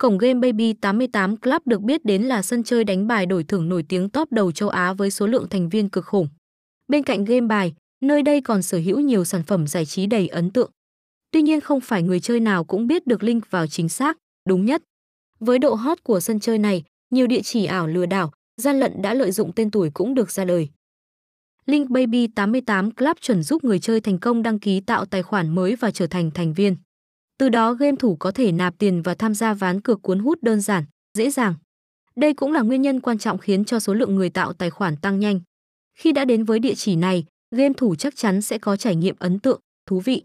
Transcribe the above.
Cổng game Baby 88 Club được biết đến là sân chơi đánh bài đổi thưởng nổi tiếng top đầu châu Á với số lượng thành viên cực khủng. Bên cạnh game bài, nơi đây còn sở hữu nhiều sản phẩm giải trí đầy ấn tượng. Tuy nhiên không phải người chơi nào cũng biết được link vào chính xác, đúng nhất. Với độ hot của sân chơi này, nhiều địa chỉ ảo lừa đảo, gian lận đã lợi dụng tên tuổi cũng được ra đời. Link Baby 88 Club chuẩn giúp người chơi thành công đăng ký tạo tài khoản mới và trở thành thành viên. Từ đó game thủ có thể nạp tiền và tham gia ván cược cuốn hút đơn giản, dễ dàng. Đây cũng là nguyên nhân quan trọng khiến cho số lượng người tạo tài khoản tăng nhanh. Khi đã đến với địa chỉ này, game thủ chắc chắn sẽ có trải nghiệm ấn tượng, thú vị.